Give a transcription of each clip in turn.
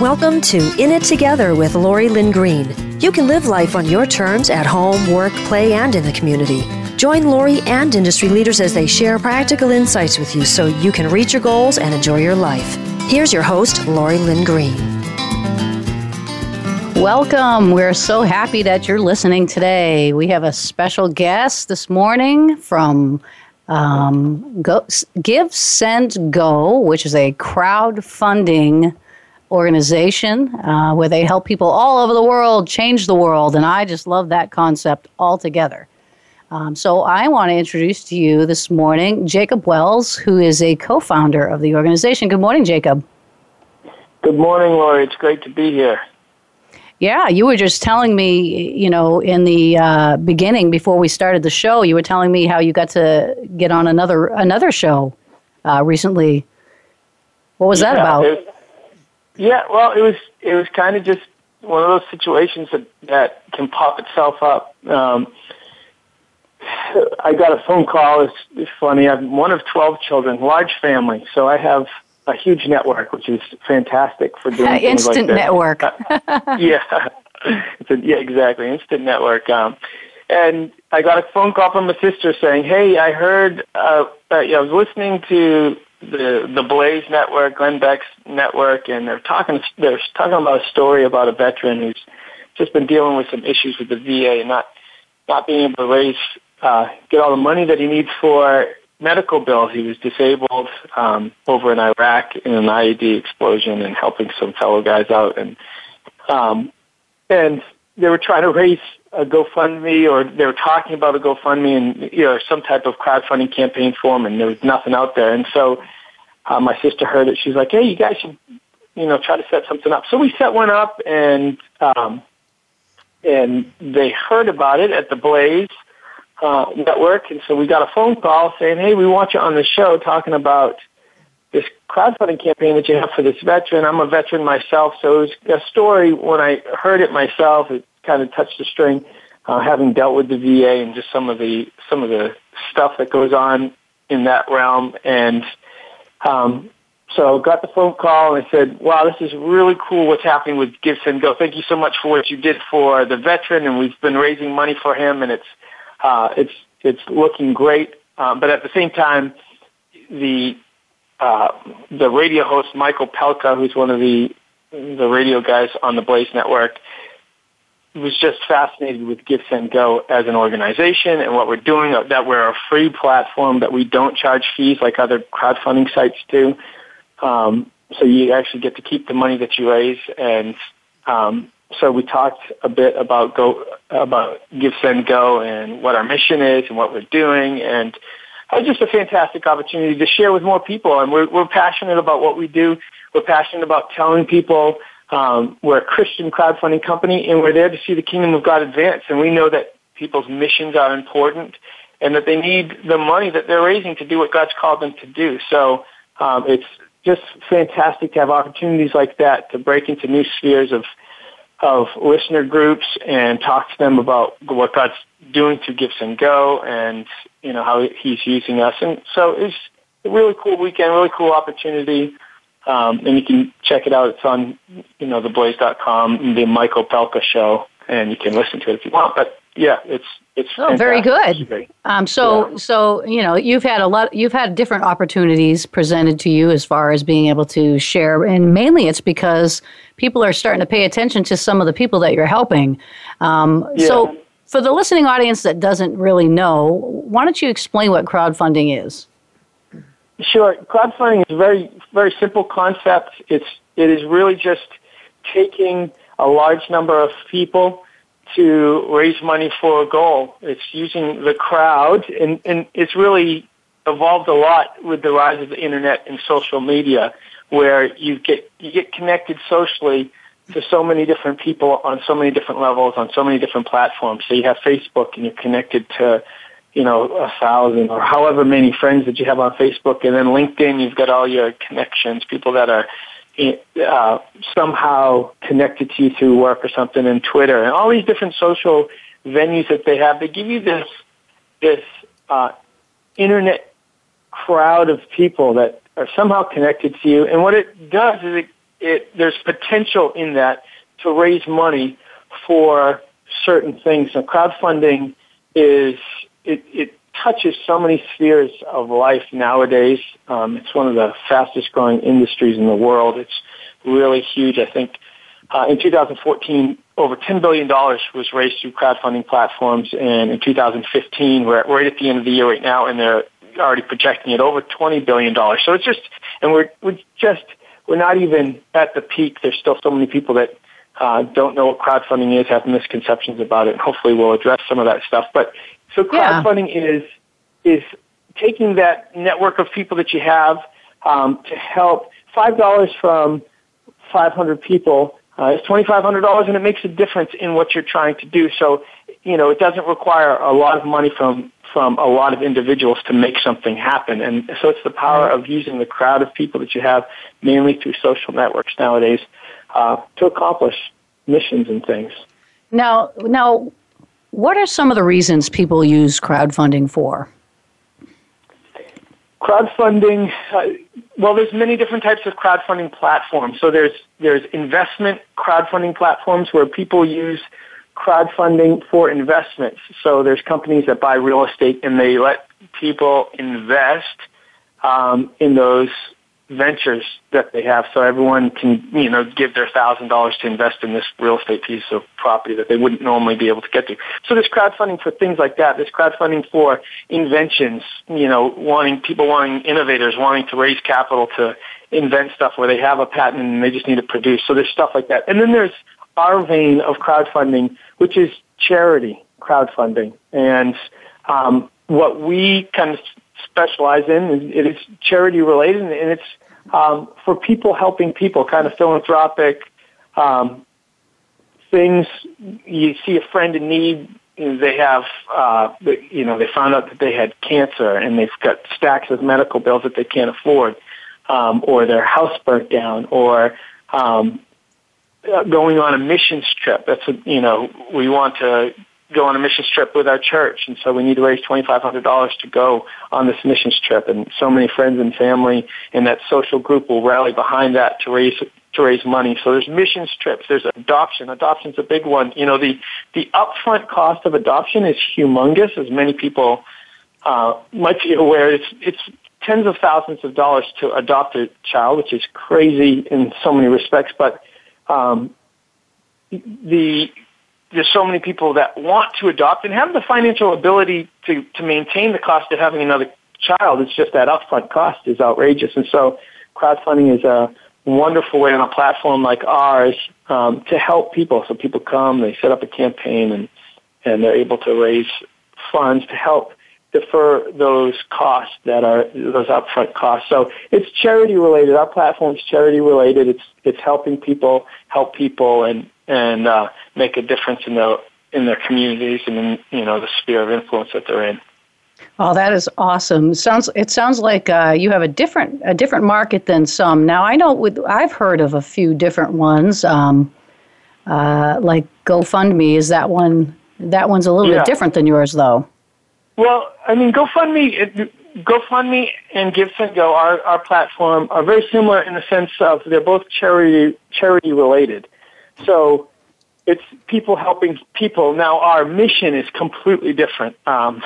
Welcome to In It Together with Lori Lynn Green. You can live life on your terms at home, work, play, and in the community. Join Lori and industry leaders as they share practical insights with you so you can reach your goals and enjoy your life. Here's your host, Lori Lynn Green. Welcome. We're so happy that you're listening today. We have a special guest this morning from um, Go, Give, Send, Go, which is a crowdfunding organization uh, where they help people all over the world change the world. And I just love that concept altogether. Um, so I want to introduce to you this morning Jacob Wells, who is a co founder of the organization. Good morning, Jacob. Good morning, Lori. It's great to be here. Yeah, you were just telling me, you know, in the uh, beginning before we started the show, you were telling me how you got to get on another another show uh, recently. What was yeah, that about? Yeah, well, it was it was kind of just one of those situations that that can pop itself up. Um, I got a phone call. It's, it's funny. I'm one of twelve children, large family, so I have a huge network, which is fantastic for doing things instant like network. yeah, it's a, yeah, exactly, instant network. Um, and I got a phone call from my sister saying, "Hey, I heard. Uh, uh, yeah, I was listening to the the Blaze network, Glenn Beck's network, and they're talking they're talking about a story about a veteran who's just been dealing with some issues with the VA and not not being able to raise uh, get all the money that he needs for medical bills. He was disabled um, over in Iraq in an IED explosion and helping some fellow guys out, and um, and they were trying to raise a GoFundMe or they were talking about a GoFundMe and you know some type of crowdfunding campaign for him, and there was nothing out there. And so uh, my sister heard it. She's like, "Hey, you guys should you know try to set something up." So we set one up, and um, and they heard about it at the Blaze uh, network, and so we got a phone call saying, "Hey, we want you on the show talking about." This crowdfunding campaign that you have for this veteran. I'm a veteran myself, so it was a story. When I heard it myself, it kind of touched a string, uh, having dealt with the VA and just some of the some of the stuff that goes on in that realm. And um, so got the phone call and I said, "Wow, this is really cool. What's happening with Give Send Go? Thank you so much for what you did for the veteran, and we've been raising money for him, and it's uh, it's it's looking great. Um, but at the same time, the uh, the radio host Michael Pelka, who's one of the the radio guys on the Blaze Network, was just fascinated with Give Send Go as an organization and what we're doing. That we're a free platform that we don't charge fees like other crowdfunding sites do. Um, so you actually get to keep the money that you raise, and um, so we talked a bit about go about Give Send Go and what our mission is and what we're doing, and it was just a fantastic opportunity to share with more people. And we're we're passionate about what we do. We're passionate about telling people um, we're a Christian crowdfunding company, and we're there to see the kingdom of God advance. And we know that people's missions are important, and that they need the money that they're raising to do what God's called them to do. So um, it's just fantastic to have opportunities like that to break into new spheres of of listener groups and talk to them about what God's doing through Give Send Go and you know how He's using us. And so it's a really cool weekend, really cool opportunity. Um, and you can check it out. It's on, you know, theblaze.com, the Michael Pelka show, and you can listen to it if you want. But yeah, it's it's oh, very good. Um, so yeah. so you know, you've had a lot. You've had different opportunities presented to you as far as being able to share, and mainly it's because people are starting to pay attention to some of the people that you're helping. Um, yeah. So for the listening audience that doesn't really know, why don't you explain what crowdfunding is? Sure. Crowdfunding is a very, very simple concept. It's, it is really just taking a large number of people to raise money for a goal. It's using the crowd and, and it's really evolved a lot with the rise of the internet and social media where you get, you get connected socially to so many different people on so many different levels on so many different platforms. So you have Facebook and you're connected to you know, a thousand or however many friends that you have on Facebook, and then LinkedIn, you've got all your connections, people that are uh, somehow connected to you through work or something, and Twitter, and all these different social venues that they have. They give you this this uh, internet crowd of people that are somehow connected to you, and what it does is it it there's potential in that to raise money for certain things. So crowdfunding is it, it touches so many spheres of life nowadays. Um, it's one of the fastest growing industries in the world. It's really huge. I think uh, in 2014, over $10 billion was raised through crowdfunding platforms, and in 2015, we're right at the end of the year right now, and they're already projecting it over $20 billion. So it's just, and we're, we're just, we're not even at the peak. There's still so many people that uh, don't know what crowdfunding is, have misconceptions about it. Hopefully, we'll address some of that stuff. But so crowdfunding yeah. is is taking that network of people that you have um, to help. Five dollars from 500 people uh, is $2,500, and it makes a difference in what you're trying to do. So, you know, it doesn't require a lot of money from from a lot of individuals to make something happen. And so it's the power of using the crowd of people that you have, mainly through social networks nowadays, uh, to accomplish missions and things. Now, now, what are some of the reasons people use crowdfunding for? Crowdfunding, uh, well, there's many different types of crowdfunding platforms. So there's there's investment crowdfunding platforms where people use crowdfunding for investments. So there's companies that buy real estate and they let people invest um, in those ventures that they have. So everyone can, you know, give their thousand dollars to invest in this real estate piece of property that they wouldn't normally be able to get to. So there's crowdfunding for things like that. There's crowdfunding for inventions, you know, wanting people wanting innovators wanting to raise capital to invent stuff where they have a patent and they just need to produce. So there's stuff like that. And then there's our vein of crowdfunding, which is charity crowdfunding. And um, what we kind of specialize in. It is charity related, and it's um, for people helping people, kind of philanthropic um, things. You see a friend in need. They have, uh, you know, they found out that they had cancer, and they've got stacks of medical bills that they can't afford, um, or their house burnt down, or um, going on a missions trip. That's a, you know, we want to go on a missions trip with our church, and so we need to raise twenty five hundred dollars to go on this missions trip. And so many friends and family in that social group will rally behind that to raise to raise money. So there's missions trips, there's adoption. Adoption's a big one. You know, the the upfront cost of adoption is humongous, as many people uh, might be aware. It's it's tens of thousands of dollars to adopt a child, which is crazy in so many respects, but um, the there's so many people that want to adopt and have the financial ability to, to maintain the cost of having another child. It's just that upfront cost is outrageous. And so crowdfunding is a wonderful way on a platform like ours um, to help people. So people come, they set up a campaign, and, and they're able to raise funds to help defer those costs that are those upfront costs. So it's charity related. Our platform is charity related. It's it's helping people help people and and uh, make a difference in the in their communities and in you know the sphere of influence that they're in. Oh, that is awesome! Sounds it sounds like uh, you have a different a different market than some. Now I know with I've heard of a few different ones, um, uh, like GoFundMe. Is that one? That one's a little yeah. bit different than yours, though. Well, I mean, GoFundMe, GoFundMe and GiveSendGo, our our platform, are very similar in the sense of they're both charity charity related. So it's people helping people. Now our mission is completely different. Um,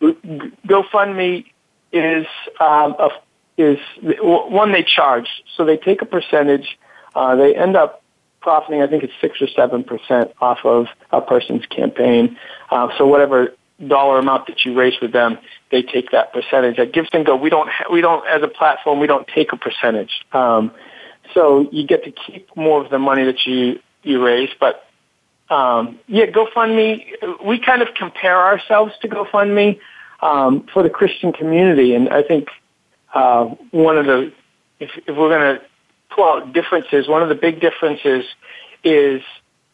GoFundMe is um, a, is one they charge, so they take a percentage. Uh, they end up profiting, I think it's six or seven percent off of a person's campaign. Uh, so whatever dollar amount that you raise with them, they take that percentage. At GiveSendGo, we don't ha- we don't as a platform we don't take a percentage. Um, so you get to keep more of the money that you you raise. But um, yeah, GoFundMe. We kind of compare ourselves to GoFundMe um, for the Christian community, and I think uh, one of the if, if we're going to pull out differences, one of the big differences is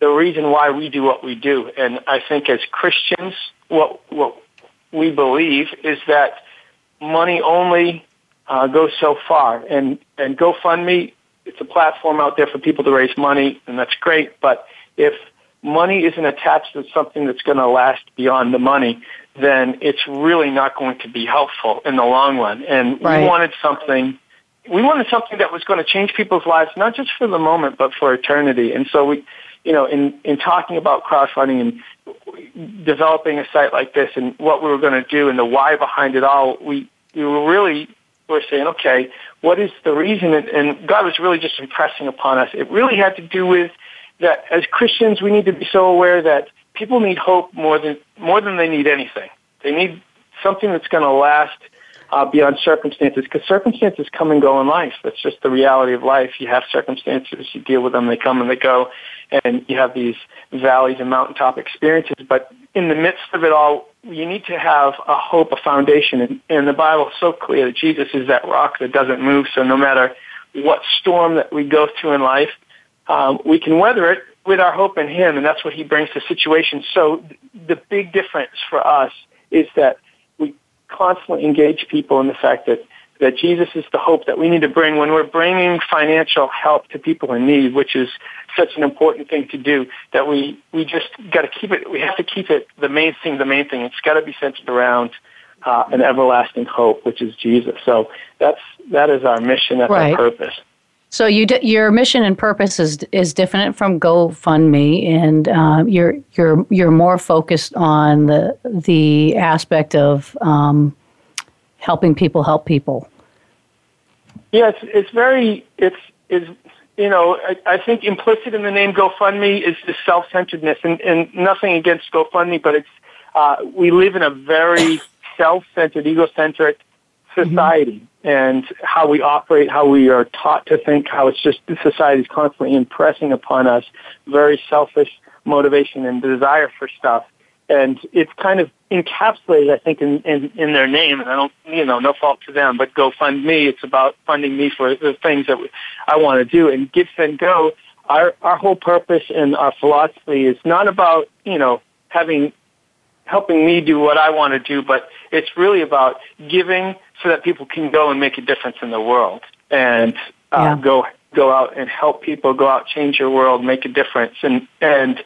the reason why we do what we do. And I think as Christians, what what we believe is that money only uh, goes so far, and and GoFundMe it's a platform out there for people to raise money, and that's great. But if money isn't attached to something that's going to last beyond the money, then it's really not going to be helpful in the long run. And right. we wanted something we wanted something that was going to change people's lives, not just for the moment, but for eternity. And so we, you know, in, in talking about crowdfunding and developing a site like this and what we were going to do and the why behind it all, we, we were really were saying, okay, what is the reason? And, and God was really just impressing upon us. It really had to do with that as Christians, we need to be so aware that people need hope more than more than they need anything. They need something that's going to last uh, beyond circumstances because circumstances come and go in life. That's just the reality of life. You have circumstances, you deal with them, they come and they go, and you have these valleys and mountaintop experiences. But in the midst of it all, you need to have a hope, a foundation. And, and the Bible is so clear that Jesus is that rock that doesn't move. So no matter what storm that we go through in life, um, we can weather it with our hope in Him, and that's what He brings to situations. So the big difference for us is that constantly engage people in the fact that that Jesus is the hope that we need to bring when we're bringing financial help to people in need, which is such an important thing to do. That we we just got to keep it. We have to keep it the main thing. The main thing. It's got to be centered around uh, an everlasting hope, which is Jesus. So that's that is our mission. That's right. our purpose. So you d- your mission and purpose is is different from GoFundMe, and uh, you're you're you're more focused on the the aspect of um, helping people help people. Yes, it's, it's very it's is you know I, I think implicit in the name GoFundMe is the self centeredness, and, and nothing against GoFundMe, but it's uh, we live in a very self centered, egocentric society mm-hmm. and how we operate, how we are taught to think, how it's just society is constantly impressing upon us very selfish motivation and desire for stuff. And it's kind of encapsulated, I think, in, in, in their name. And I don't, you know, no fault to them, but Go Fund Me, it's about funding me for the things that I want to do. And Give, Send, Go, our, our whole purpose and our philosophy is not about, you know, having helping me do what I want to do, but it's really about giving so that people can go and make a difference in the world and uh, yeah. go go out and help people, go out, change your world, make a difference, and and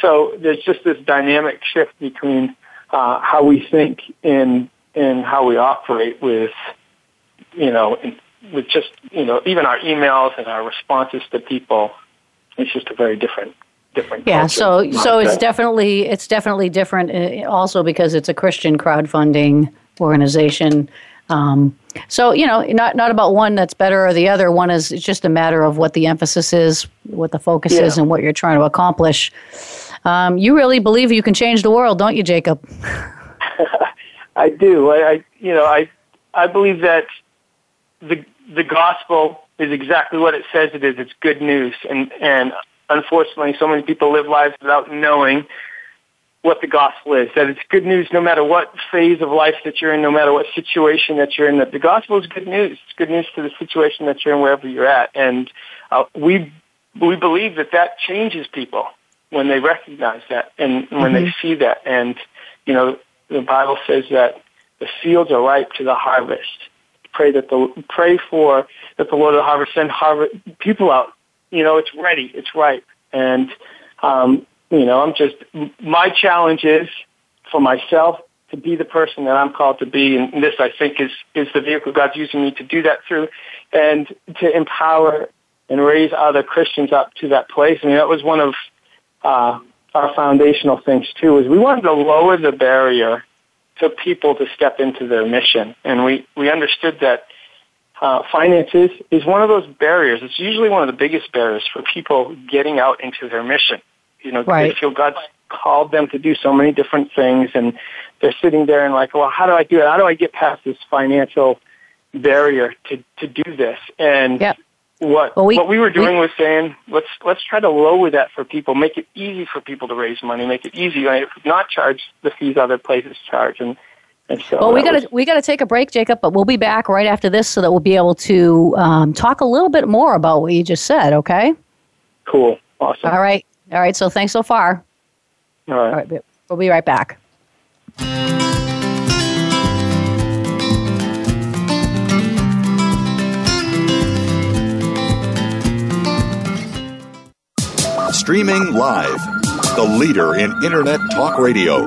so there's just this dynamic shift between uh, how we think and and how we operate with you know with just you know even our emails and our responses to people. It's just a very different different. Yeah, so so it's definitely it's definitely different. Uh, also because it's a Christian crowdfunding organization. Um, so you know, not not about one that's better or the other. One is it's just a matter of what the emphasis is, what the focus yeah. is, and what you're trying to accomplish. Um, you really believe you can change the world, don't you, Jacob? I do. I, I you know I I believe that the the gospel is exactly what it says it is. It's good news, and and unfortunately, so many people live lives without knowing what the gospel is. That it's good news no matter what phase of life that you're in, no matter what situation that you're in. That the gospel is good news. It's good news to the situation that you're in wherever you're at. And uh, we we believe that that changes people when they recognize that and when mm-hmm. they see that. And you know, the Bible says that the fields are ripe to the harvest. Pray that the pray for that the Lord of the harvest send harvest people out you know, it's ready, it's ripe. And, um, you know, I'm just, my challenge is for myself to be the person that I'm called to be. And this, I think, is, is the vehicle God's using me to do that through and to empower and raise other Christians up to that place. I mean, that was one of, uh, our foundational things too, is we wanted to lower the barrier to people to step into their mission. And we, we understood that uh, finances is one of those barriers. It's usually one of the biggest barriers for people getting out into their mission. You know, right. they feel God's called them to do so many different things, and they're sitting there and like, well, how do I do it? How do I get past this financial barrier to to do this? And what well, we, what we were doing we, was saying, let's let's try to lower that for people, make it easy for people to raise money, make it easy, not charge the fees other places charge, and so well, we got to we got to take a break, Jacob, but we'll be back right after this so that we'll be able to um, talk a little bit more about what you just said. Okay. Cool. Awesome. All right. All right. So thanks so far. All right. All right. We'll be right back. Streaming live, the leader in Internet Talk Radio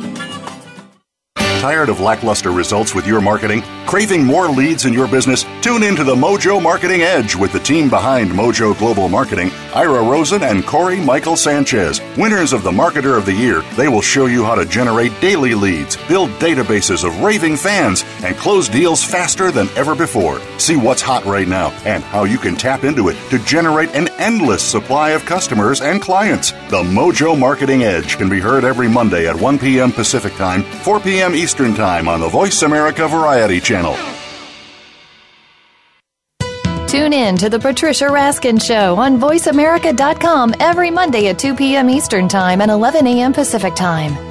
Tired of lackluster results with your marketing? Craving more leads in your business? Tune in to the Mojo Marketing Edge with the team behind Mojo Global Marketing, Ira Rosen and Corey Michael Sanchez. Winners of the Marketer of the Year, they will show you how to generate daily leads, build databases of raving fans, and close deals faster than ever before. See what's hot right now and how you can tap into it to generate an endless supply of customers and clients. The Mojo Marketing Edge can be heard every Monday at 1 p.m. Pacific Time, 4 p.m. Eastern Eastern Time on the Voice America Variety Channel. Tune in to the Patricia Raskin Show on VoiceAmerica.com every Monday at 2 p.m. Eastern Time and 11 a.m. Pacific Time.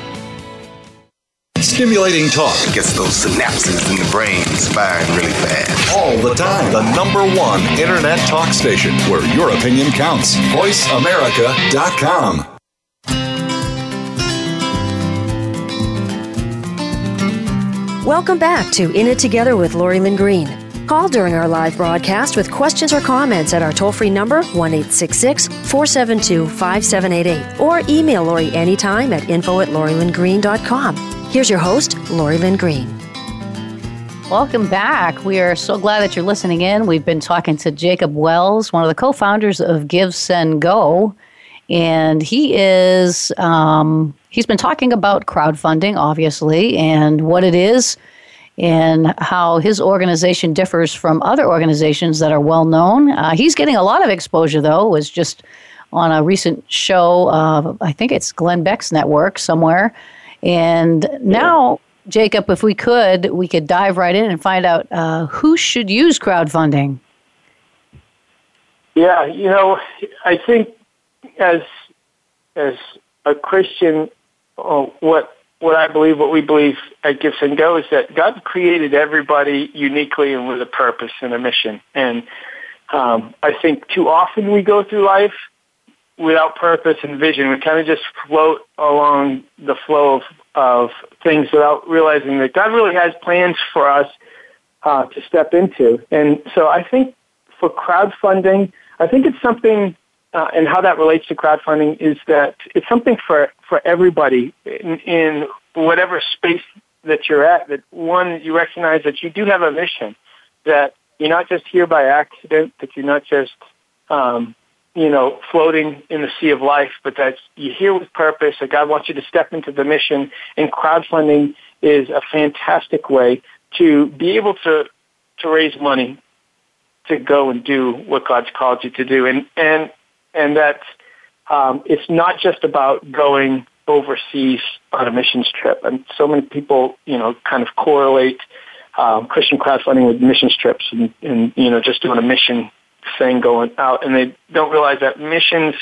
Stimulating talk gets those synapses in the brain firing really fast. All the time. The number one internet talk station where your opinion counts. VoiceAmerica.com. Welcome back to In It Together with Lori Lynn Green. Call during our live broadcast with questions or comments at our toll free number, 1 472 5788, or email Lori anytime at info at lorilynngreen.com. Here's your host, Lori Lynn Green. Welcome back. We are so glad that you're listening in. We've been talking to Jacob Wells, one of the co founders of Give, Send, Go. And he is, um, he's been talking about crowdfunding, obviously, and what it is and how his organization differs from other organizations that are well known. Uh, he's getting a lot of exposure, though, was just on a recent show, I think it's Glenn Beck's network somewhere, and now, Jacob, if we could, we could dive right in and find out uh, who should use crowdfunding. Yeah, you know, I think as as a Christian, uh, what what I believe, what we believe at Give Send Go is that God created everybody uniquely and with a purpose and a mission. And um, I think too often we go through life without purpose and vision. We kind of just float along the flow of, of things without realizing that God really has plans for us uh, to step into. And so I think for crowdfunding, I think it's something, uh, and how that relates to crowdfunding is that it's something for, for everybody in, in whatever space that you're at. That one, you recognize that you do have a mission, that you're not just here by accident, that you're not just um, you know, floating in the sea of life, but that you're here with purpose, that God wants you to step into the mission, and crowdfunding is a fantastic way to be able to, to raise money to go and do what God's called you to do. And, and, and that, um, it's not just about going overseas on a missions trip. And so many people, you know, kind of correlate, um, Christian crowdfunding with missions trips and, and, you know, just doing a mission thing going out, and they don't realize that missions.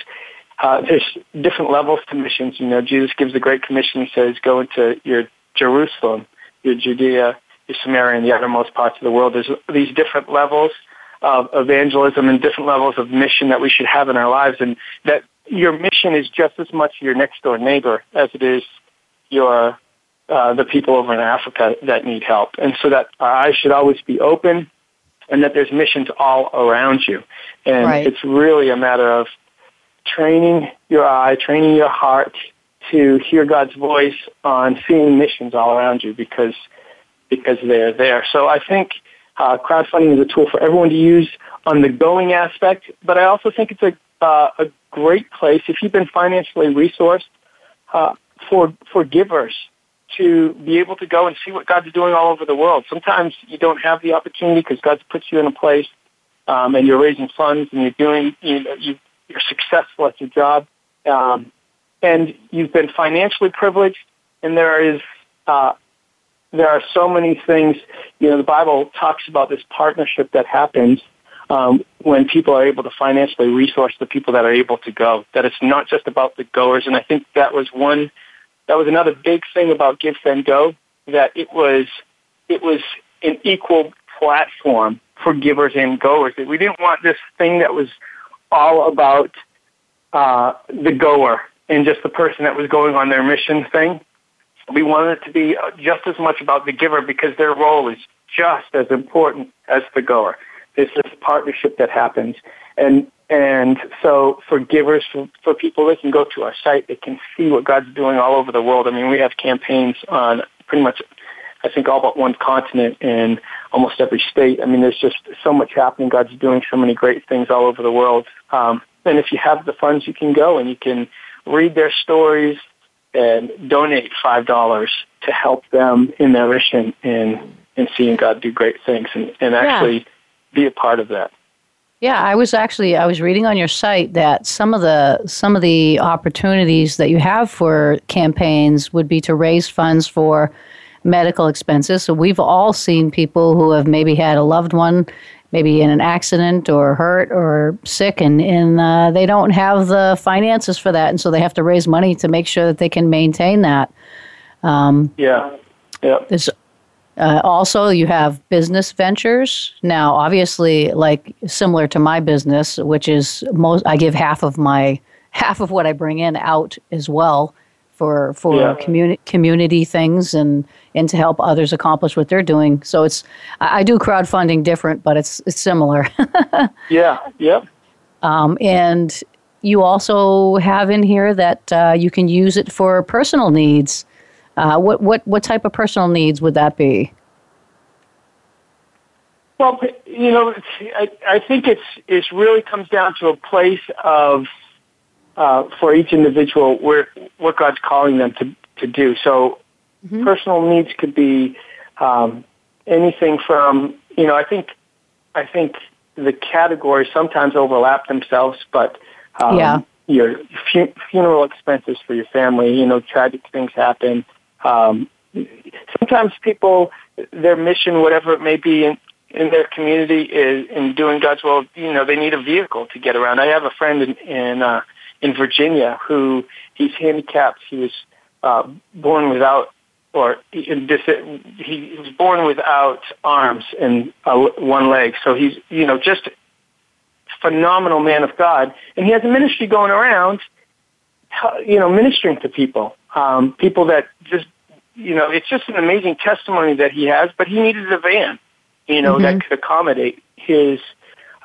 Uh, there's different levels to missions. You know, Jesus gives the Great Commission. He says, "Go into your Jerusalem, your Judea, your Samaria, and the uttermost parts of the world." There's these different levels of evangelism and different levels of mission that we should have in our lives, and that your mission is just as much your next door neighbor as it is your uh, the people over in Africa that need help. And so that our eyes should always be open and that there's missions all around you. And right. it's really a matter of training your eye, training your heart to hear God's voice on seeing missions all around you because because they're there. So I think uh, crowdfunding is a tool for everyone to use on the going aspect, but I also think it's a uh, a great place if you've been financially resourced uh, for for givers to be able to go and see what God's doing all over the world. Sometimes you don't have the opportunity because God's put you in a place um, and you're raising funds and you're doing, you know, you, you're successful at your job, um, and you've been financially privileged, and there is uh, there are so many things. You know, the Bible talks about this partnership that happens um, when people are able to financially resource the people that are able to go. That it's not just about the goers, and I think that was one. That was another big thing about Give Send Go. That it was it was an equal platform for givers and goers. We didn't want this thing that was all about uh, the goer and just the person that was going on their mission thing. We wanted it to be just as much about the giver because their role is just as important as the goer. It's this partnership that happens. And and so for givers, for, for people, they can go to our site. They can see what God's doing all over the world. I mean, we have campaigns on pretty much, I think, all but one continent in almost every state. I mean, there's just so much happening. God's doing so many great things all over the world. Um, and if you have the funds, you can go and you can read their stories and donate five dollars to help them in their mission and, and seeing God do great things and, and actually yeah. be a part of that. Yeah, I was actually I was reading on your site that some of the some of the opportunities that you have for campaigns would be to raise funds for medical expenses. So we've all seen people who have maybe had a loved one maybe in an accident or hurt or sick and, and uh, they don't have the finances for that. And so they have to raise money to make sure that they can maintain that. Um, yeah yeah. There's uh, also you have business ventures now obviously like similar to my business which is most i give half of my half of what i bring in out as well for for yeah. community community things and and to help others accomplish what they're doing. So it's I, I do crowdfunding different, but it's it's similar. yeah. Yep. Um, and you also have in here that uh, you can use it for personal needs. Uh, what what what type of personal needs would that be? Well, you know, I, I think it's it really comes down to a place of uh, for each individual where what God's calling them to to do. So, mm-hmm. personal needs could be um, anything from you know. I think I think the categories sometimes overlap themselves, but um, yeah. your fu- funeral expenses for your family. You know, tragic things happen. Um, sometimes people, their mission, whatever it may be, in, in their community is in doing God's will. You know, they need a vehicle to get around. I have a friend in, in uh, in Virginia who he's handicapped. He was uh, born without, or he, was born without arms and one leg. So he's, you know, just phenomenal man of God, and he has a ministry going around, you know, ministering to people, um, people that just, you know, it's just an amazing testimony that he has. But he needed a van, you know, mm-hmm. that could accommodate his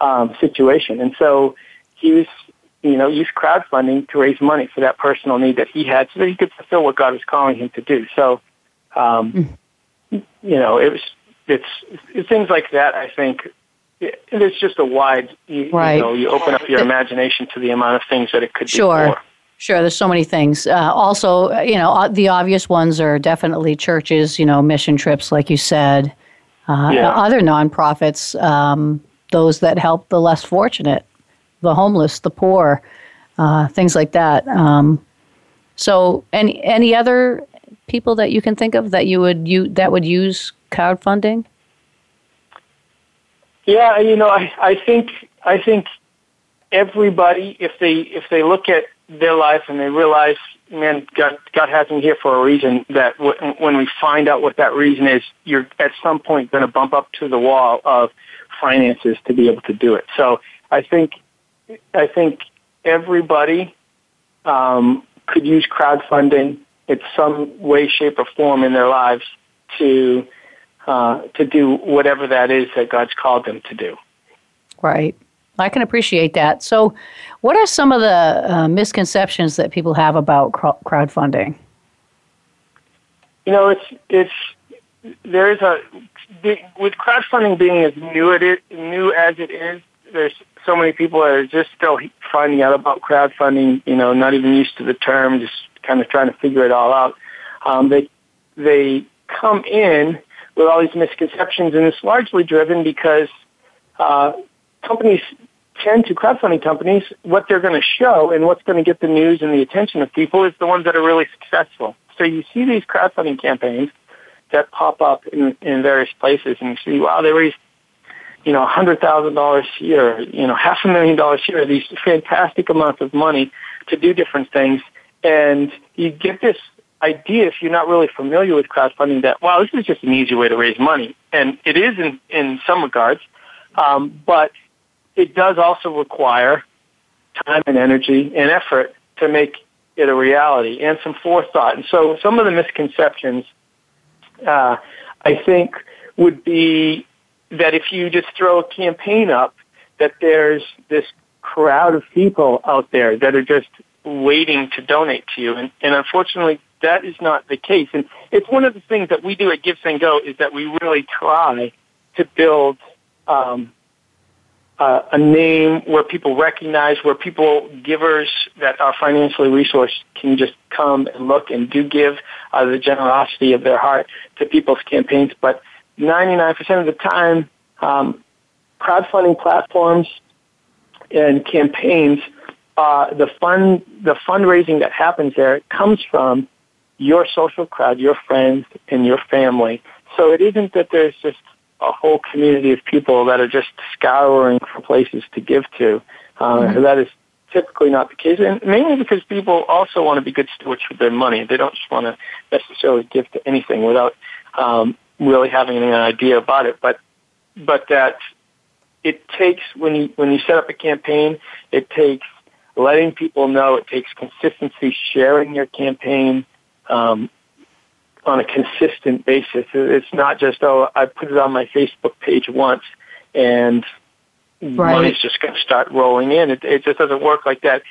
um, situation, and so he was you know, use crowdfunding to raise money for that personal need that he had so that he could fulfill what God was calling him to do. So, um, mm. you know, it was, it's, it's things like that, I think, it, it's just a wide, you, right. you know, you open up your imagination to the amount of things that it could sure. be for. Sure, there's so many things. Uh, also, you know, uh, the obvious ones are definitely churches, you know, mission trips, like you said. Uh, yeah. Other nonprofits, um, those that help the less fortunate the homeless, the poor, uh, things like that. Um, so, any any other people that you can think of that you would you that would use crowdfunding? Yeah, you know, I, I think I think everybody, if they if they look at their life and they realize, man, God God has me here for a reason. That w- when we find out what that reason is, you're at some point going to bump up to the wall of finances to be able to do it. So I think I think everybody um, could use crowdfunding in some way, shape, or form in their lives to uh, to do whatever that is that God's called them to do. Right. I can appreciate that. So, what are some of the uh, misconceptions that people have about crowdfunding? You know, it's it's there is a with crowdfunding being as new it is, new as it is. There's so many people that are just still finding out about crowdfunding, you know, not even used to the term, just kind of trying to figure it all out. Um, they they come in with all these misconceptions, and it's largely driven because uh, companies tend to crowdfunding companies what they're going to show and what's going to get the news and the attention of people is the ones that are really successful. So you see these crowdfunding campaigns that pop up in, in various places, and you see, wow, they raised you know, $100,000 a year, you know, half a million dollars a year, these fantastic amounts of money to do different things. And you get this idea, if you're not really familiar with crowdfunding, that, wow, this is just an easy way to raise money. And it is in, in some regards, um, but it does also require time and energy and effort to make it a reality and some forethought. And so some of the misconceptions, uh, I think, would be that if you just throw a campaign up, that there's this crowd of people out there that are just waiting to donate to you. And, and unfortunately, that is not the case. And it's one of the things that we do at Give Send Go is that we really try to build um, uh, a name where people recognize, where people, givers that are financially resourced can just come and look and do give out of the generosity of their heart to people's campaigns. But 99% of the time, um, crowdfunding platforms and campaigns, uh, the fund, the fundraising that happens there comes from your social crowd, your friends, and your family. So it isn't that there's just a whole community of people that are just scouring for places to give to. Uh, mm-hmm. That is typically not the case, and mainly because people also want to be good stewards with their money. They don't just want to necessarily give to anything without um, really having an idea about it. But but that it takes when you when you set up a campaign, it takes letting people know. It takes consistency, sharing your campaign um, on a consistent basis. It's not just oh, I put it on my Facebook page once and right. money's just going to start rolling in. It, it just doesn't work like that.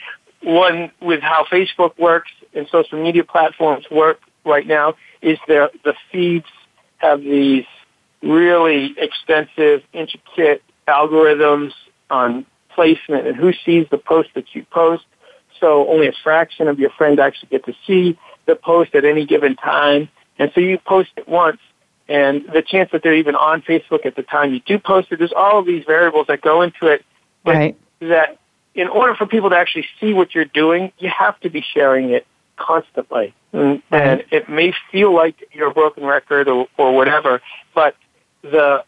One with how Facebook works and social media platforms work right now is there the feeds have these really extensive, intricate algorithms on placement and who sees the post that you post. So only a fraction of your friends actually get to see the post at any given time. And so you post it once and the chance that they're even on Facebook at the time you do post it, there's all of these variables that go into it. Right. That in order for people to actually see what you're doing, you have to be sharing it constantly. And, and it may feel like you're a broken record or, or whatever, but the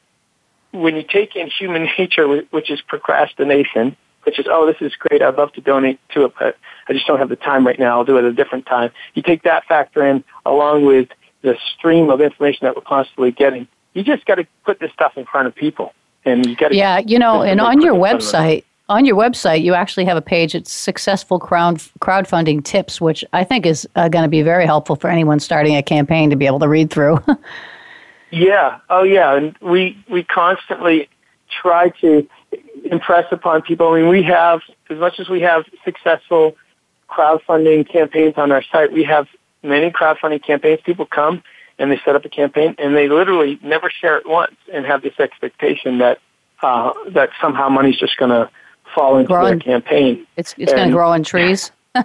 when you take in human nature, which is procrastination, which is, oh, this is great, I'd love to donate to it, but I just don't have the time right now, I'll do it at a different time. You take that factor in along with the stream of information that we're constantly getting. You just got to put this stuff in front of people. And you got to Yeah, you know, and on your website, on your website, you actually have a page. It's successful crowd crowdfunding tips, which I think is uh, going to be very helpful for anyone starting a campaign to be able to read through. Yeah. Oh, yeah. And we we constantly try to impress upon people. I mean, we have as much as we have successful crowdfunding campaigns on our site. We have many crowdfunding campaigns. People come and they set up a campaign and they literally never share it once and have this expectation that uh, that somehow money's just going to fall into grow their campaign. It's it's going to grow on trees.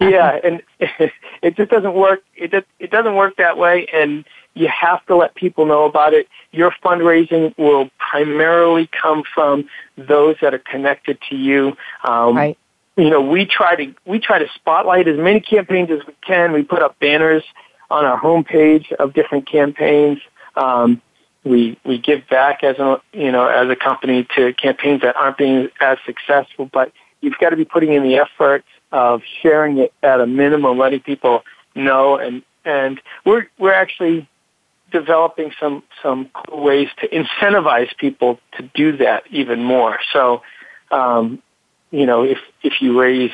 yeah, and it just doesn't work. It it doesn't work that way, and you have to let people know about it. Your fundraising will primarily come from those that are connected to you. Um, right. You know, we try to we try to spotlight as many campaigns as we can. We put up banners on our homepage of different campaigns. Um, we we give back as a you know as a company to campaigns that aren't being as successful, but you've got to be putting in the effort of sharing it at a minimum, letting people know and and we're we're actually developing some some cool ways to incentivize people to do that even more. So, um, you know, if if you raise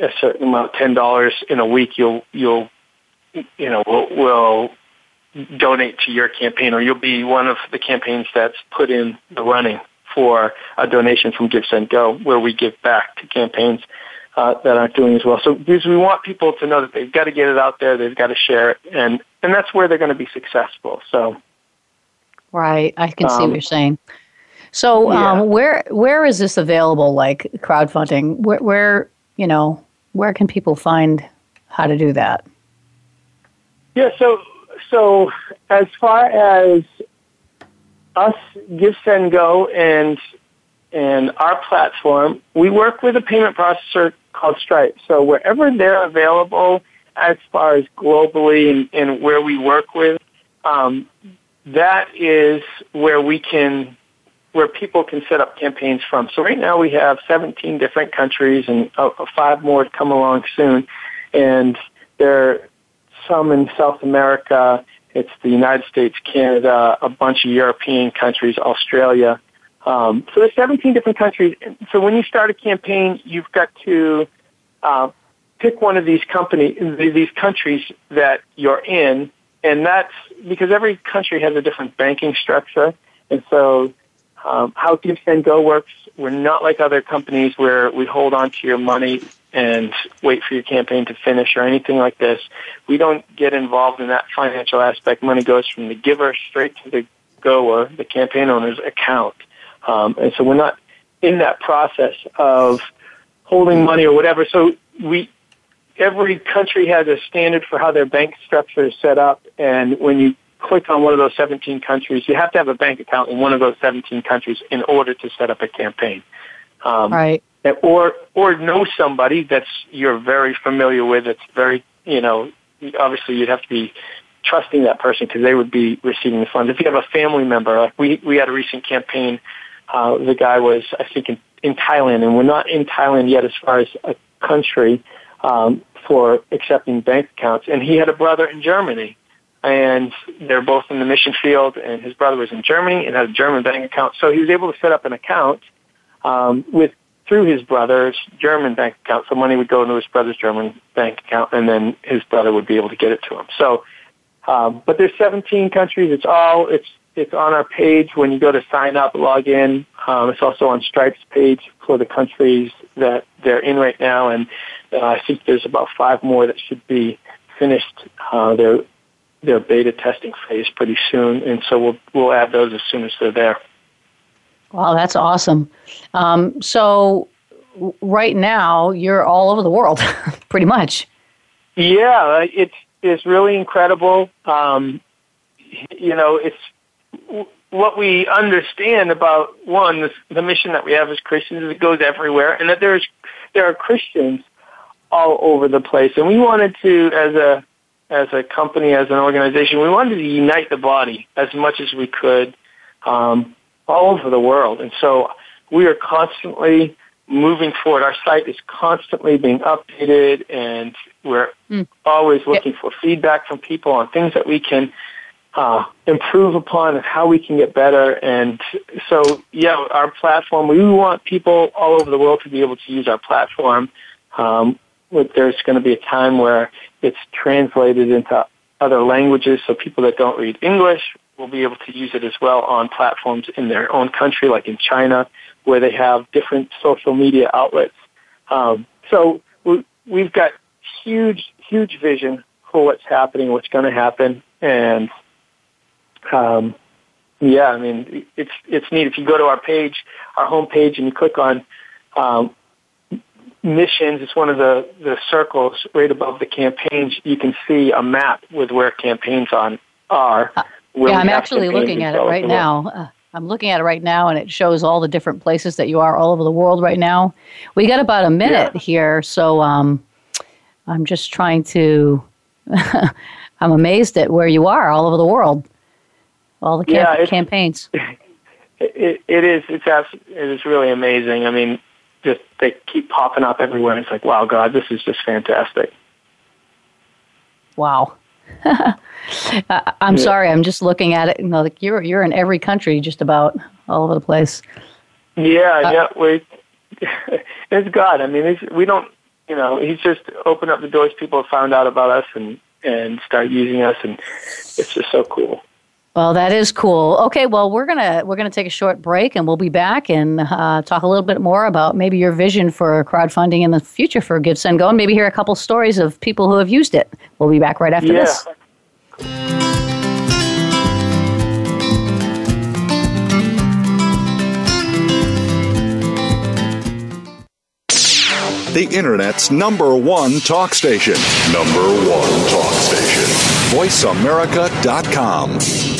a certain amount, ten dollars in a week, you'll you'll you know will will donate to your campaign, or you'll be one of the campaigns that's put in the running for a donation from Give Send Go, where we give back to campaigns uh, that aren't doing as well. So because we want people to know that they've got to get it out there, they've got to share it, and and that's where they're going to be successful. So, right, I can um, see what um, you're saying. So, yeah. um, where where is this available? Like crowdfunding, where, where you know where can people find how to do that? Yeah, so so as far as us, Give Send Go, and and our platform, we work with a payment processor called Stripe. So wherever they're available, as far as globally and, and where we work with, um, that is where we can where people can set up campaigns from. So right now we have 17 different countries and uh, five more to come along soon. And there are some in South America. It's the United States, Canada, a bunch of European countries, Australia. Um, so there's 17 different countries. So when you start a campaign, you've got to uh, pick one of these company, these countries that you're in, and that's because every country has a different banking structure. And so um, how Give Send Go works, we're not like other companies where we hold on to your money and wait for your campaign to finish or anything like this. We don't get involved in that financial aspect. Money goes from the giver straight to the goer, the campaign owner's account. Um, and so we're not in that process of holding money or whatever. So we, every country has a standard for how their bank structure is set up. And when you click on one of those 17 countries, you have to have a bank account in one of those 17 countries in order to set up a campaign. Um, right. Or, or know somebody that's you're very familiar with. It's very, you know, obviously you'd have to be trusting that person because they would be receiving the funds. If you have a family member, like we, we had a recent campaign, uh, the guy was, I think, in, in Thailand, and we're not in Thailand yet as far as a country um, for accepting bank accounts. And he had a brother in Germany, and they're both in the mission field. And his brother was in Germany and had a German bank account, so he was able to set up an account um, with through his brother's German bank account. So money would go into his brother's German bank account, and then his brother would be able to get it to him. So, um, but there's 17 countries. It's all it's it's on our page when you go to sign up, log in. Um, it's also on Stripe's page for the countries that they're in right now, and uh, I think there's about five more that should be finished uh, their beta testing phase pretty soon, and so we'll we'll add those as soon as they're there. Wow, that's awesome. Um, so right now you're all over the world, pretty much. Yeah, it's it's really incredible. Um, you know, it's what we understand about one the, the mission that we have as Christians is it goes everywhere, and that there's there are Christians all over the place, and we wanted to as a as a company, as an organization, we wanted to unite the body as much as we could um, all over the world, and so we are constantly moving forward. Our site is constantly being updated, and we're mm. always looking for feedback from people on things that we can uh, improve upon and how we can get better. And so, yeah, our platform, we want people all over the world to be able to use our platform. Um, there's going to be a time where it's translated into other languages, so people that don't read English will be able to use it as well on platforms in their own country, like in China, where they have different social media outlets. Um, so we, we've got huge, huge vision for what's happening, what's going to happen, and um, yeah, I mean, it's it's neat. If you go to our page, our homepage, and you click on um, missions, it's one of the the circles right above the campaigns. You can see a map with where campaigns on are. Uh, yeah, I'm actually looking at it right now. Uh, I'm looking at it right now, and it shows all the different places that you are all over the world right now. We got about a minute yeah. here, so um, I'm just trying to. I'm amazed at where you are all over the world all the camp- yeah, campaigns. It, it is. It's it is really amazing. I mean, just they keep popping up everywhere. It's like, wow, God, this is just fantastic. Wow. I'm yeah. sorry. I'm just looking at it. You know, like you're you're in every country, just about all over the place. Yeah, uh, yeah. We, it's God. I mean, we don't. You know, He's just opened up the doors. People have found out about us and and start using us, and it's just so cool. Well, that is cool. Okay, well, we're gonna we're gonna take a short break, and we'll be back and uh, talk a little bit more about maybe your vision for crowdfunding in the future for Give Send Go, and maybe hear a couple stories of people who have used it. We'll be back right after yeah. this. The Internet's number one talk station. Number one talk station VoiceAmerica.com.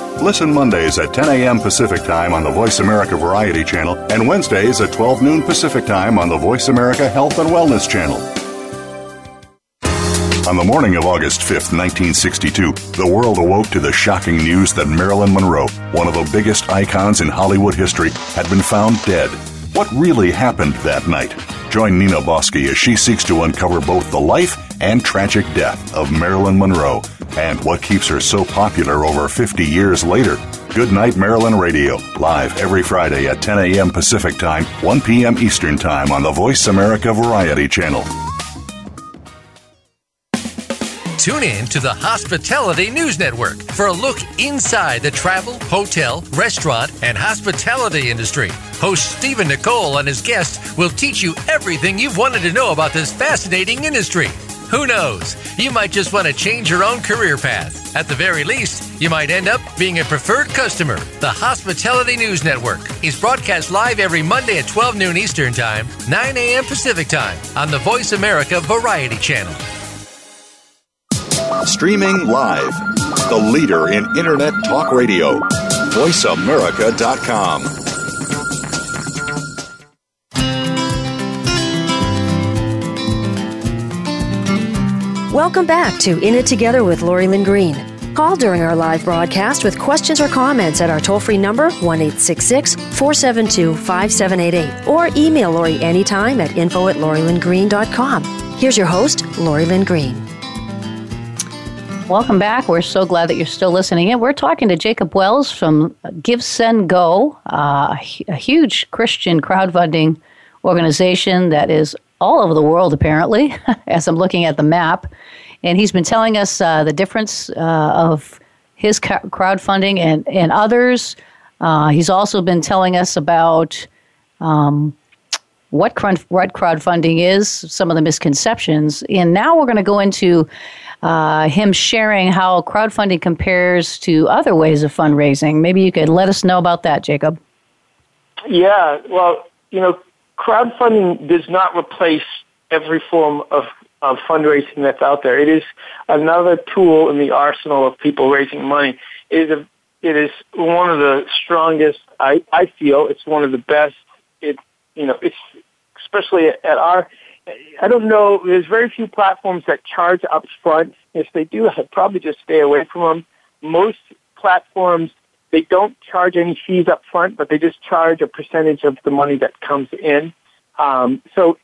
Listen Mondays at 10 a.m. Pacific Time on the Voice America Variety Channel and Wednesdays at 12 noon Pacific Time on the Voice America Health and Wellness Channel. On the morning of August 5th, 1962, the world awoke to the shocking news that Marilyn Monroe, one of the biggest icons in Hollywood history, had been found dead. What really happened that night? Join Nina Bosky as she seeks to uncover both the life and tragic death of Marilyn Monroe and what keeps her so popular over 50 years later. Good Night Marilyn Radio, live every Friday at 10 a.m. Pacific Time, 1 p.m. Eastern Time on the Voice America Variety Channel. Tune in to the Hospitality News Network for a look inside the travel, hotel, restaurant, and hospitality industry. Host Stephen Nicole and his guests will teach you everything you've wanted to know about this fascinating industry. Who knows? You might just want to change your own career path. At the very least, you might end up being a preferred customer. The Hospitality News Network is broadcast live every Monday at 12 noon Eastern Time, 9 a.m. Pacific Time on the Voice America Variety Channel. Streaming live. The leader in Internet talk radio. VoiceAmerica.com. Welcome back to In It Together with Lori Lynn Green. Call during our live broadcast with questions or comments at our toll free number, 1 472 5788, or email Lori anytime at info at LoriLynnGreen.com. Here's your host, Lori Lynn Green. Welcome back. We're so glad that you're still listening in. We're talking to Jacob Wells from Give Send Go, uh, a huge Christian crowdfunding organization that is all over the world, apparently, as I'm looking at the map. And he's been telling us uh, the difference uh, of his crowdfunding and, and others. Uh, he's also been telling us about um, what, what crowdfunding is, some of the misconceptions. And now we're going to go into uh, him sharing how crowdfunding compares to other ways of fundraising. Maybe you could let us know about that, Jacob. Yeah, well, you know, crowdfunding does not replace every form of, of fundraising that's out there. It is another tool in the arsenal of people raising money. It is a, it is one of the strongest. I, I feel it's one of the best. It you know it's especially at our I don't know. There's very few platforms that charge up front. If they do, I'd probably just stay away from them. Most platforms, they don't charge any fees up front, but they just charge a percentage of the money that comes in. Um, so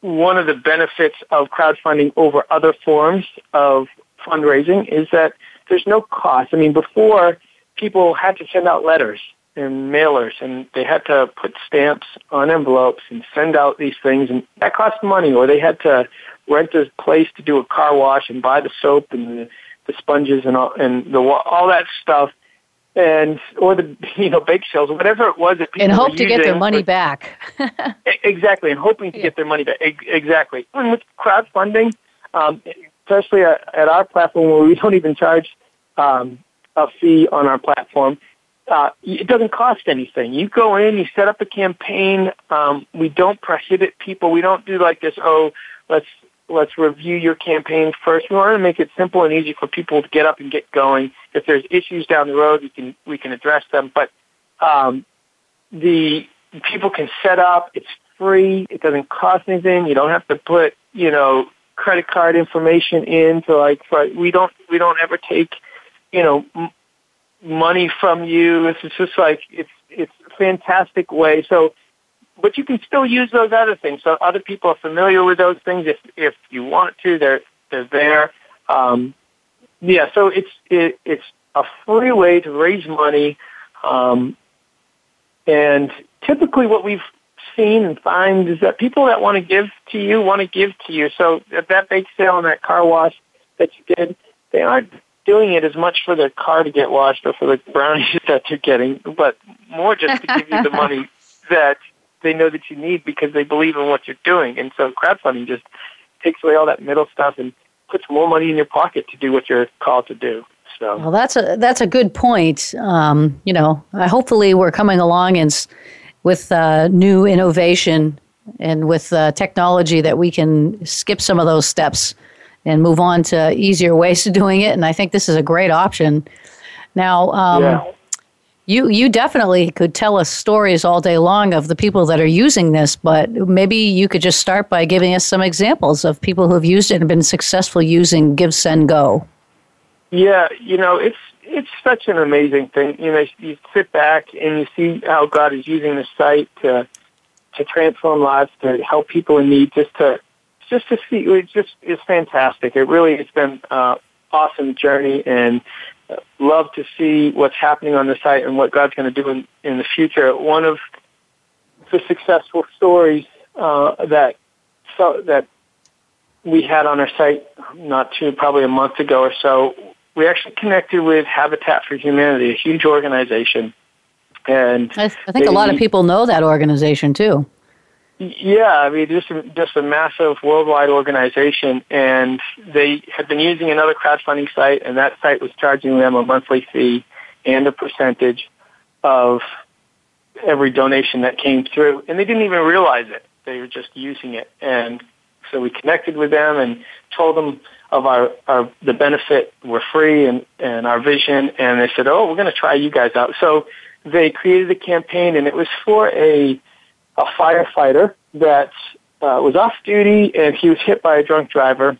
one of the benefits of crowdfunding over other forms of fundraising is that there's no cost. I mean, before people had to send out letters and mailers and they had to put stamps on envelopes and send out these things and that cost money or they had to rent a place to do a car wash and buy the soap and the, the sponges and all and the all that stuff and or the you know bake shells whatever it was that people and hope to get their money back exactly and hoping to yeah. get their money back exactly and with crowdfunding um, especially at, at our platform where we don't even charge um, a fee on our platform uh, it doesn't cost anything. You go in, you set up a campaign. Um, we don't prohibit people. We don't do like this. Oh, let's let's review your campaign first. We want to make it simple and easy for people to get up and get going. If there's issues down the road, we can we can address them. But um, the people can set up. It's free. It doesn't cost anything. You don't have to put you know credit card information in to like for, we don't we don't ever take you know m- money from you. It's just like it's it's a fantastic way. So, but you can still use those other things. So other people are familiar with those things. If if you want to, they're they're there. Um, yeah. So it's it, it's a free way to raise money, um, and typically what we've seen and find is that people that want to give to you want to give to you. So that bake sale and that car wash that you did, they aren't doing it as much for their car to get washed or for the brownies that they're getting, but more just to give you the money that they know that you need because they believe in what you're doing. And so crowdfunding just takes away all that middle stuff and puts more money in your pocket to do what you're called to do. So well, that's a that's a good point. Um, you know, hopefully we're coming along and with uh, new innovation and with uh, technology that we can skip some of those steps and move on to easier ways of doing it. And I think this is a great option. Now, um, yeah. You you definitely could tell us stories all day long of the people that are using this, but maybe you could just start by giving us some examples of people who have used it and been successful using Give Send Go. Yeah, you know, it's it's such an amazing thing. You know, you sit back and you see how God is using the site to to transform lives, to help people in need, just to just to see it just is fantastic. It really has been uh, awesome journey and love to see what's happening on the site and what God's going to do in, in the future. One of the successful stories uh, that so that we had on our site not too probably a month ago or so, we actually connected with Habitat for Humanity, a huge organization. And I, I think they, a lot of people know that organization too. Yeah, I mean, just a, just a massive worldwide organization, and they had been using another crowdfunding site, and that site was charging them a monthly fee and a percentage of every donation that came through, and they didn't even realize it. They were just using it, and so we connected with them and told them of our, our the benefit. We're free and and our vision, and they said, "Oh, we're going to try you guys out." So they created a campaign, and it was for a a firefighter that uh, was off duty and he was hit by a drunk driver,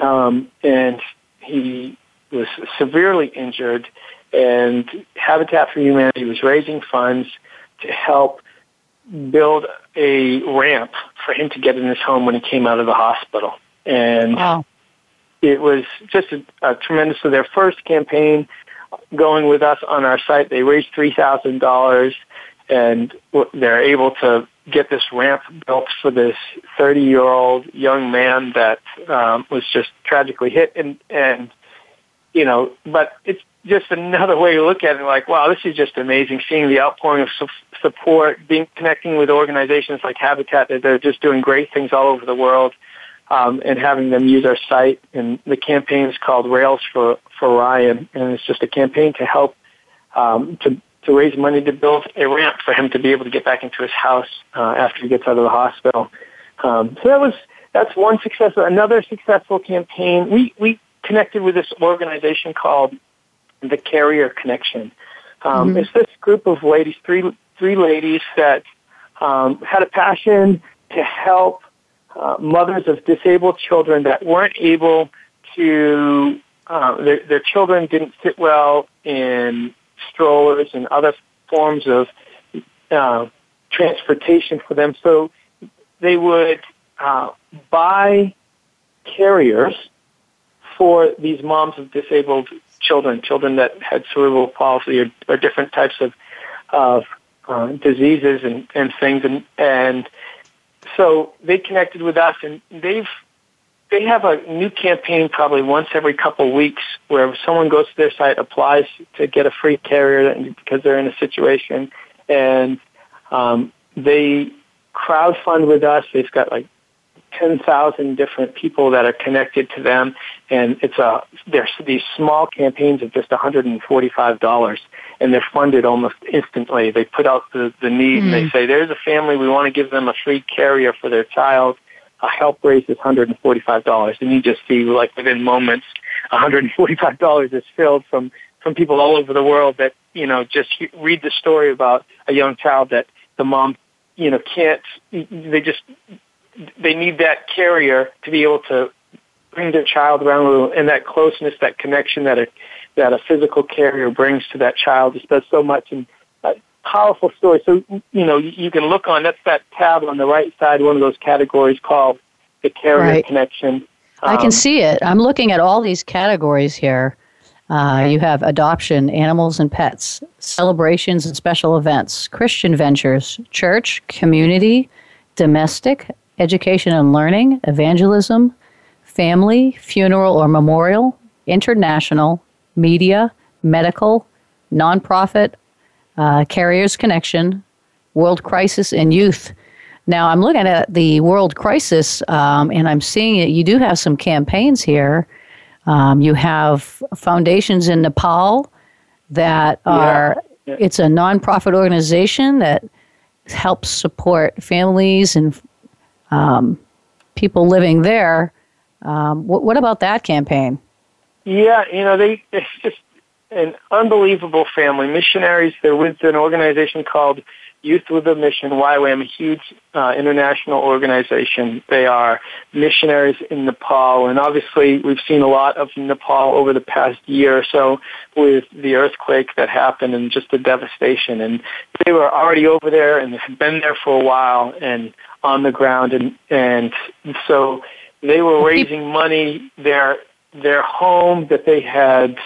um, and he was severely injured. And Habitat for Humanity was raising funds to help build a ramp for him to get in his home when he came out of the hospital. And wow. it was just a, a tremendous. So their first campaign going with us on our site, they raised three thousand dollars and they're able to get this ramp built for this 30 year old young man that um, was just tragically hit and and you know but it's just another way to look at it like wow this is just amazing seeing the outpouring of su- support being connecting with organizations like habitat that they're just doing great things all over the world um, and having them use our site and the campaign is called rails for for ryan and it's just a campaign to help um, to to raise money to build a ramp for him to be able to get back into his house uh, after he gets out of the hospital. Um, so that was that's one success. Another successful campaign. We we connected with this organization called the Carrier Connection. Um, mm-hmm. It's this group of ladies, three three ladies that um, had a passion to help uh, mothers of disabled children that weren't able to. Uh, their, their children didn't fit well in strollers and other forms of uh, transportation for them. So they would uh, buy carriers for these moms of disabled children, children that had cerebral palsy or, or different types of, of uh, diseases and, and things. And, and so they connected with us and they've they have a new campaign probably once every couple of weeks where someone goes to their site, applies to get a free carrier because they're in a situation, and um, they crowdfund with us. They've got like 10,000 different people that are connected to them, and it's a there's these small campaigns of just $145, and they're funded almost instantly. They put out the, the need, mm-hmm. and they hmm. say, there's a family, we want to give them a free carrier for their child, help raise is $145. And you just see, like, within moments, $145 is filled from, from people all over the world that, you know, just read the story about a young child that the mom, you know, can't, they just, they need that carrier to be able to bring their child around and that closeness, that connection that a, that a physical carrier brings to that child just does so much. And powerful story. So, you know, you can look on, that's that tab on the right side, one of those categories called the carrier right. connection. Um, I can um, see it. I'm looking at all these categories here. Uh, you have adoption, animals and pets, celebrations and special events, Christian ventures, church, community, domestic, education and learning, evangelism, family, funeral or memorial, international, media, medical, nonprofit, uh, Carriers Connection, World Crisis, and Youth. Now, I'm looking at the World Crisis um, and I'm seeing it. You do have some campaigns here. Um, you have foundations in Nepal that are, yeah. it's a nonprofit organization that helps support families and um, people living there. Um, what, what, about that campaign? Yeah, you know, they, it's just an unbelievable family. Missionaries, they're with an organization called Youth with a Mission, YWAM, a huge uh, international organization. They are missionaries in Nepal, and obviously we've seen a lot of Nepal over the past year or so with the earthquake that happened and just the devastation. And they were already over there and had been there for a while and on the ground, and and so they were raising money. Their their home that they had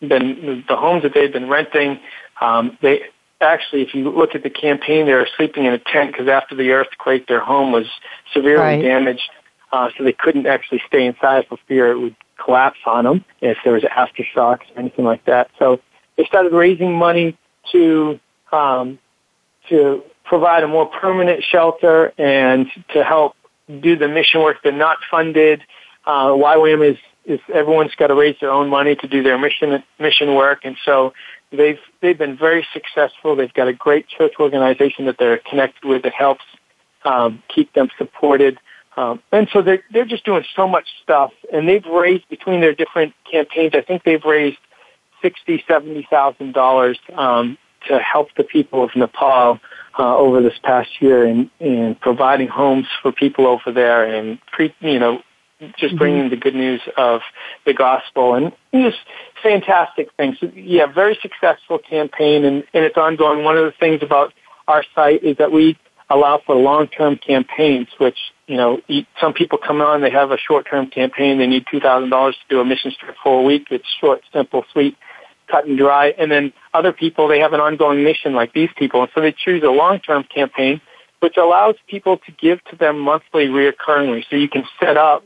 been the homes that they had been renting. Um, they actually, if you look at the campaign, they were sleeping in a tent because after the earthquake, their home was severely right. damaged. Uh, so they couldn't actually stay inside for fear it would collapse on them if there was aftershocks or anything like that. So they started raising money to um, to provide a more permanent shelter and to help do the mission work. They're not funded. Uh, YWAM is is everyone's got to raise their own money to do their mission mission work, and so They've they've been very successful. They've got a great church organization that they're connected with that helps um, keep them supported. Um, and so they're they're just doing so much stuff, and they've raised between their different campaigns. I think they've raised sixty, seventy thousand dollars um, to help the people of Nepal uh, over this past year in in providing homes for people over there and pre, you know just bringing mm-hmm. the good news of the gospel and just fantastic things. Yeah, very successful campaign and, and it's ongoing. One of the things about our site is that we allow for long-term campaigns, which, you know, some people come on, they have a short-term campaign, they need $2,000 to do a mission trip for a week. It's short, simple, sweet, cut and dry. And then other people, they have an ongoing mission like these people. And so they choose a long-term campaign, which allows people to give to them monthly reoccurringly. So you can set up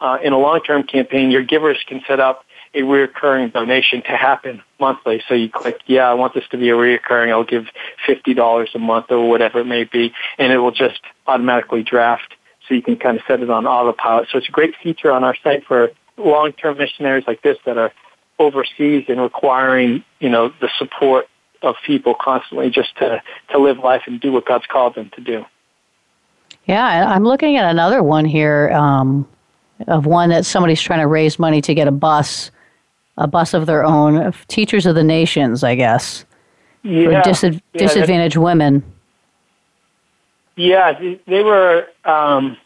uh, in a long-term campaign, your givers can set up a recurring donation to happen monthly. So you click, yeah, I want this to be a recurring. I'll give $50 a month or whatever it may be, and it will just automatically draft. So you can kind of set it on autopilot. So it's a great feature on our site for long-term missionaries like this that are overseas and requiring, you know, the support of people constantly just to, to live life and do what God's called them to do. Yeah, I'm looking at another one here. Um, of one that somebody's trying to raise money to get a bus, a bus of their own, of teachers of the nations, I guess, yeah. for disad- yeah, disadvantaged women. Yeah, they were. Um,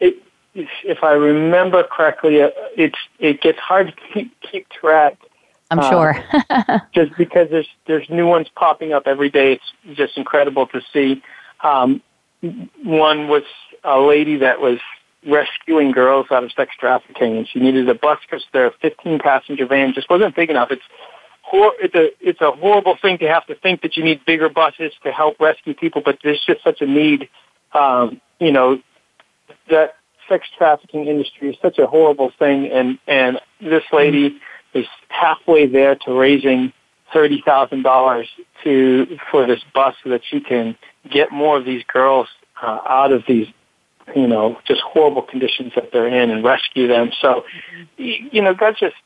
it, if I remember correctly, uh, it's it gets hard to keep, keep track. I'm uh, sure. just because there's there's new ones popping up every day. It's just incredible to see. Um, one was a lady that was rescuing girls out of sex trafficking, and she needed a bus because their 15 passenger van just wasn't big enough. It's hor- it's a it's a horrible thing to have to think that you need bigger buses to help rescue people, but there's just such a need. Um, you know, that sex trafficking industry is such a horrible thing, and and this lady is halfway there to raising thirty thousand dollars to for this bus so that she can get more of these girls uh, out of these you know, just horrible conditions that they're in and rescue them. So, you know, God just,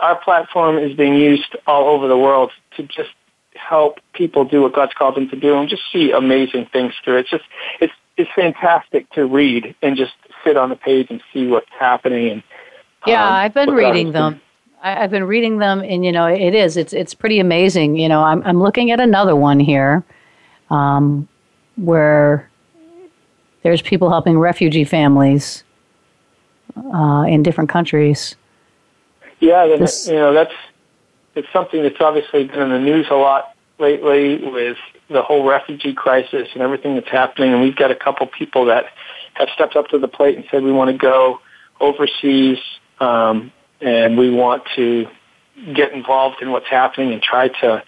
our platform is being used all over the world to just help people do what God's called them to do and just see amazing things through. It's just, it's, it's fantastic to read and just sit on the page and see what's happening. And yeah, um, I've been reading them. I, I've been reading them, and you know, it is. It's it's pretty amazing. You know, I'm I'm looking at another one here, um, where there's people helping refugee families uh, in different countries. Yeah, this, you know that's it's something that's obviously been in the news a lot lately with the whole refugee crisis and everything that's happening. And we've got a couple people that have stepped up to the plate and said we want to go overseas um, and we want to get involved in what's happening and try to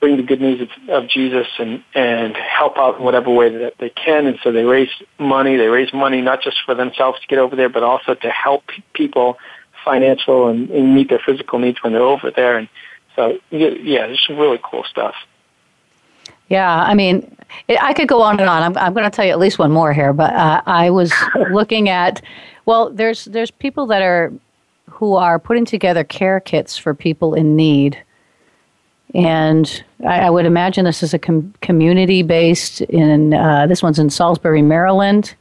bring the good news of, of Jesus and and help out in whatever way that they can. And so they raise money. They raise money not just for themselves to get over there, but also to help people financial and, and meet their physical needs when they're over there. And so, yeah, there's some really cool stuff. Yeah, I mean, it, I could go on and on. I'm, I'm going to tell you at least one more here, but uh, I was looking at, well, there's there's people that are who are putting together care kits for people in need, and I, I would imagine this is a com- community based in uh, this one's in Salisbury, Maryland,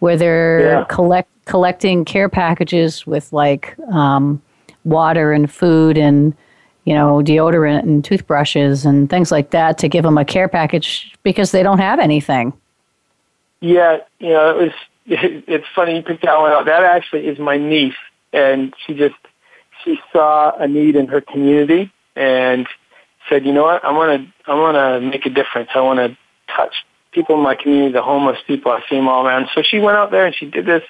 where they're yeah. collect collecting care packages with like um, water and food and you know, deodorant and toothbrushes and things like that to give them a care package because they don't have anything. Yeah, you know, it was. It's funny you picked that one out. That actually is my niece, and she just she saw a need in her community and said, you know what, I want to I want to make a difference. I want to touch people in my community, the homeless people. I see them all around. So she went out there and she did this.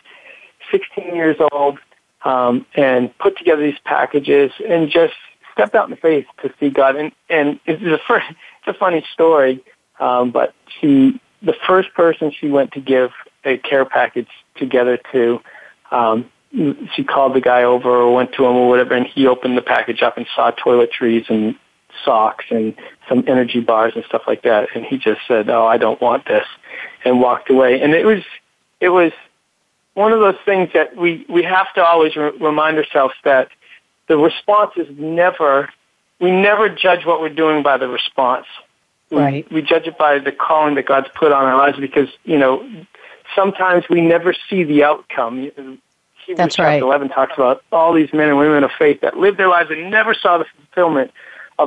16 years old, um, and put together these packages and just stepped out in faith to see God. And, and it's a, first, it's a funny story, um, but she, the first person she went to give a care package together to, um, she called the guy over or went to him or whatever, and he opened the package up and saw toiletries and socks and some energy bars and stuff like that. And he just said, "Oh, I don't want this," and walked away. And it was, it was one of those things that we we have to always re- remind ourselves that the response is never, we never judge what we're doing by the response. Right. We, we judge it by the calling that God's put on our lives because, you know, sometimes we never see the outcome. Hebrews That's right. 11 talks about all these men and women of faith that lived their lives and never saw the fulfillment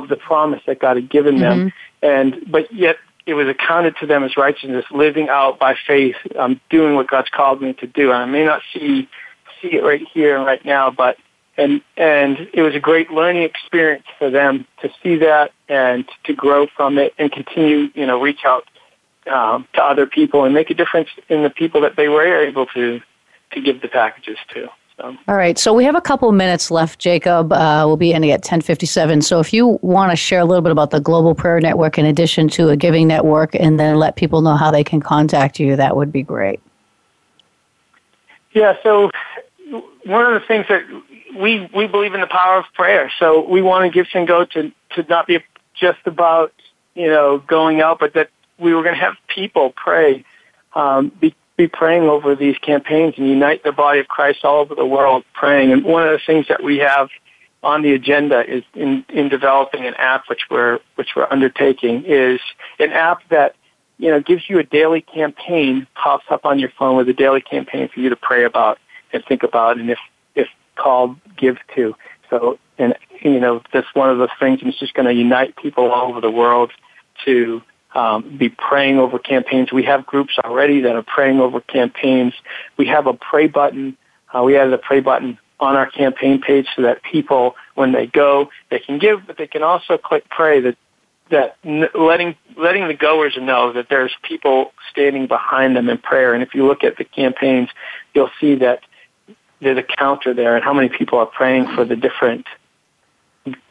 of the promise that God had given them. Mm-hmm. And, but yet it was accounted to them as righteousness, living out by faith, um, doing what God's called me to do. And I may not see, see it right here and right now, but and and it was a great learning experience for them to see that and to grow from it and continue, you know, reach out um, to other people and make a difference in the people that they were able to to give the packages to. So. All right, so we have a couple minutes left, Jacob. Uh, we'll be ending at 1057. So if you want to share a little bit about the Global Prayer Network in addition to a giving network and then let people know how they can contact you, that would be great. Yeah, so one of the things that we we believe in the power of prayer. So we want to give and go to to not be just about you know going out, but that we were going to have people pray, um, be be praying over these campaigns and unite the body of Christ all over the world praying. And one of the things that we have on the agenda is in, in developing an app which we're which we're undertaking is an app that you know gives you a daily campaign pops up on your phone with a daily campaign for you to pray about and think about and if if called Give To. So, and you know, that's one of the things that's just going to unite people all over the world to um, be praying over campaigns. We have groups already that are praying over campaigns. We have a pray button. Uh, we added a pray button on our campaign page so that people, when they go, they can give, but they can also click pray. That that letting letting the goers know that there's people standing behind them in prayer. And if you look at the campaigns, you'll see that there's a counter there and how many people are praying for the different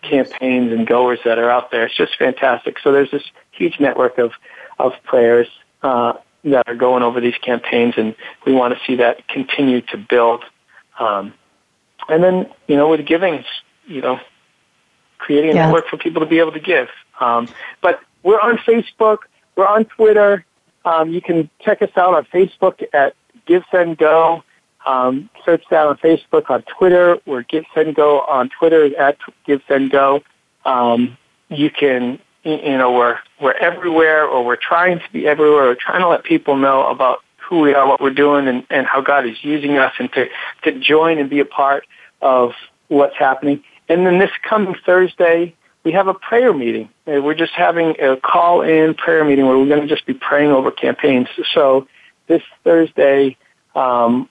campaigns and goers that are out there. It's just fantastic. So there's this huge network of, of prayers uh, that are going over these campaigns, and we want to see that continue to build. Um, and then, you know, with giving, you know, creating a yeah. network for people to be able to give. Um, but we're on Facebook, we're on Twitter. Um, you can check us out on Facebook at Give Send Go. Um, search that on Facebook, on Twitter. We're Give Send Go on Twitter at Give Send Go. Um, you can, you know, we're we're everywhere, or we're trying to be everywhere. We're trying to let people know about who we are, what we're doing, and, and how God is using us, and to to join and be a part of what's happening. And then this coming Thursday, we have a prayer meeting. We're just having a call-in prayer meeting where we're going to just be praying over campaigns. So this Thursday, um,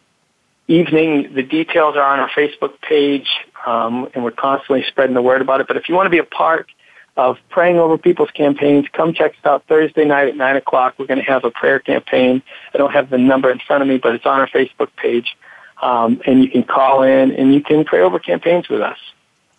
evening. The details are on our Facebook page, um, and we're constantly spreading the word about it. But if you want to be a part of praying over people's campaigns, come check us out Thursday night at 9 o'clock. We're going to have a prayer campaign. I don't have the number in front of me, but it's on our Facebook page. Um, and you can call in and you can pray over campaigns with us.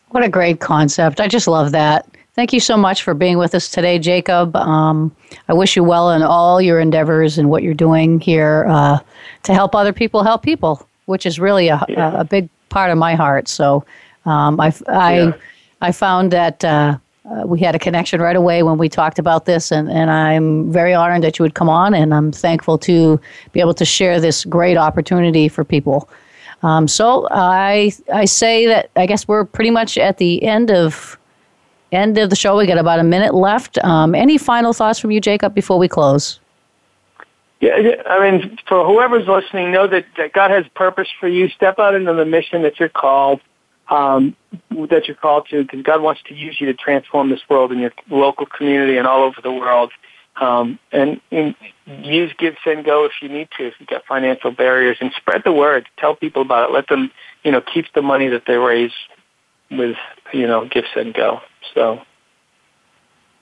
What a great concept. I just love that. Thank you so much for being with us today, Jacob. Um, I wish you well in all your endeavors and what you're doing here uh, to help other people help people which is really a, yeah. a, big part of my heart. So um, I, I, yeah. I found that uh, uh, we had a connection right away when we talked about this, and, and I'm very honored that you would come on, and I'm thankful to be able to share this great opportunity for people. Um, so I I say that I guess we're pretty much at the end of end of the show. We got about a minute left. Um, any final thoughts from you, Jacob, before we close? Yeah, I mean, for whoever's listening, know that, that God has purpose for you. Step out into the mission that you're called, um, that you're called to, because God wants to use you to transform this world in your local community and all over the world. Um, and, and use Give, Send, Go if you need to, if you've got financial barriers, and spread the word. Tell people about it. Let them, you know, keep the money that they raise with, you know, Give, Send, Go. So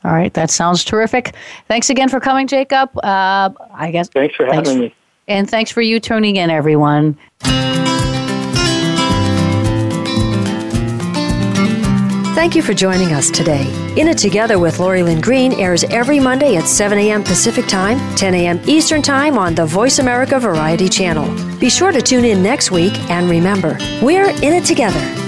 all right, that sounds terrific. Thanks again for coming, Jacob. Uh, I guess. Thanks for having me. And thanks for you tuning in, everyone. Thank you for joining us today. In It Together with Lori Lynn Green airs every Monday at 7 a.m. Pacific Time, 10 a.m. Eastern Time on the Voice America Variety Channel. Be sure to tune in next week and remember, we're in it together.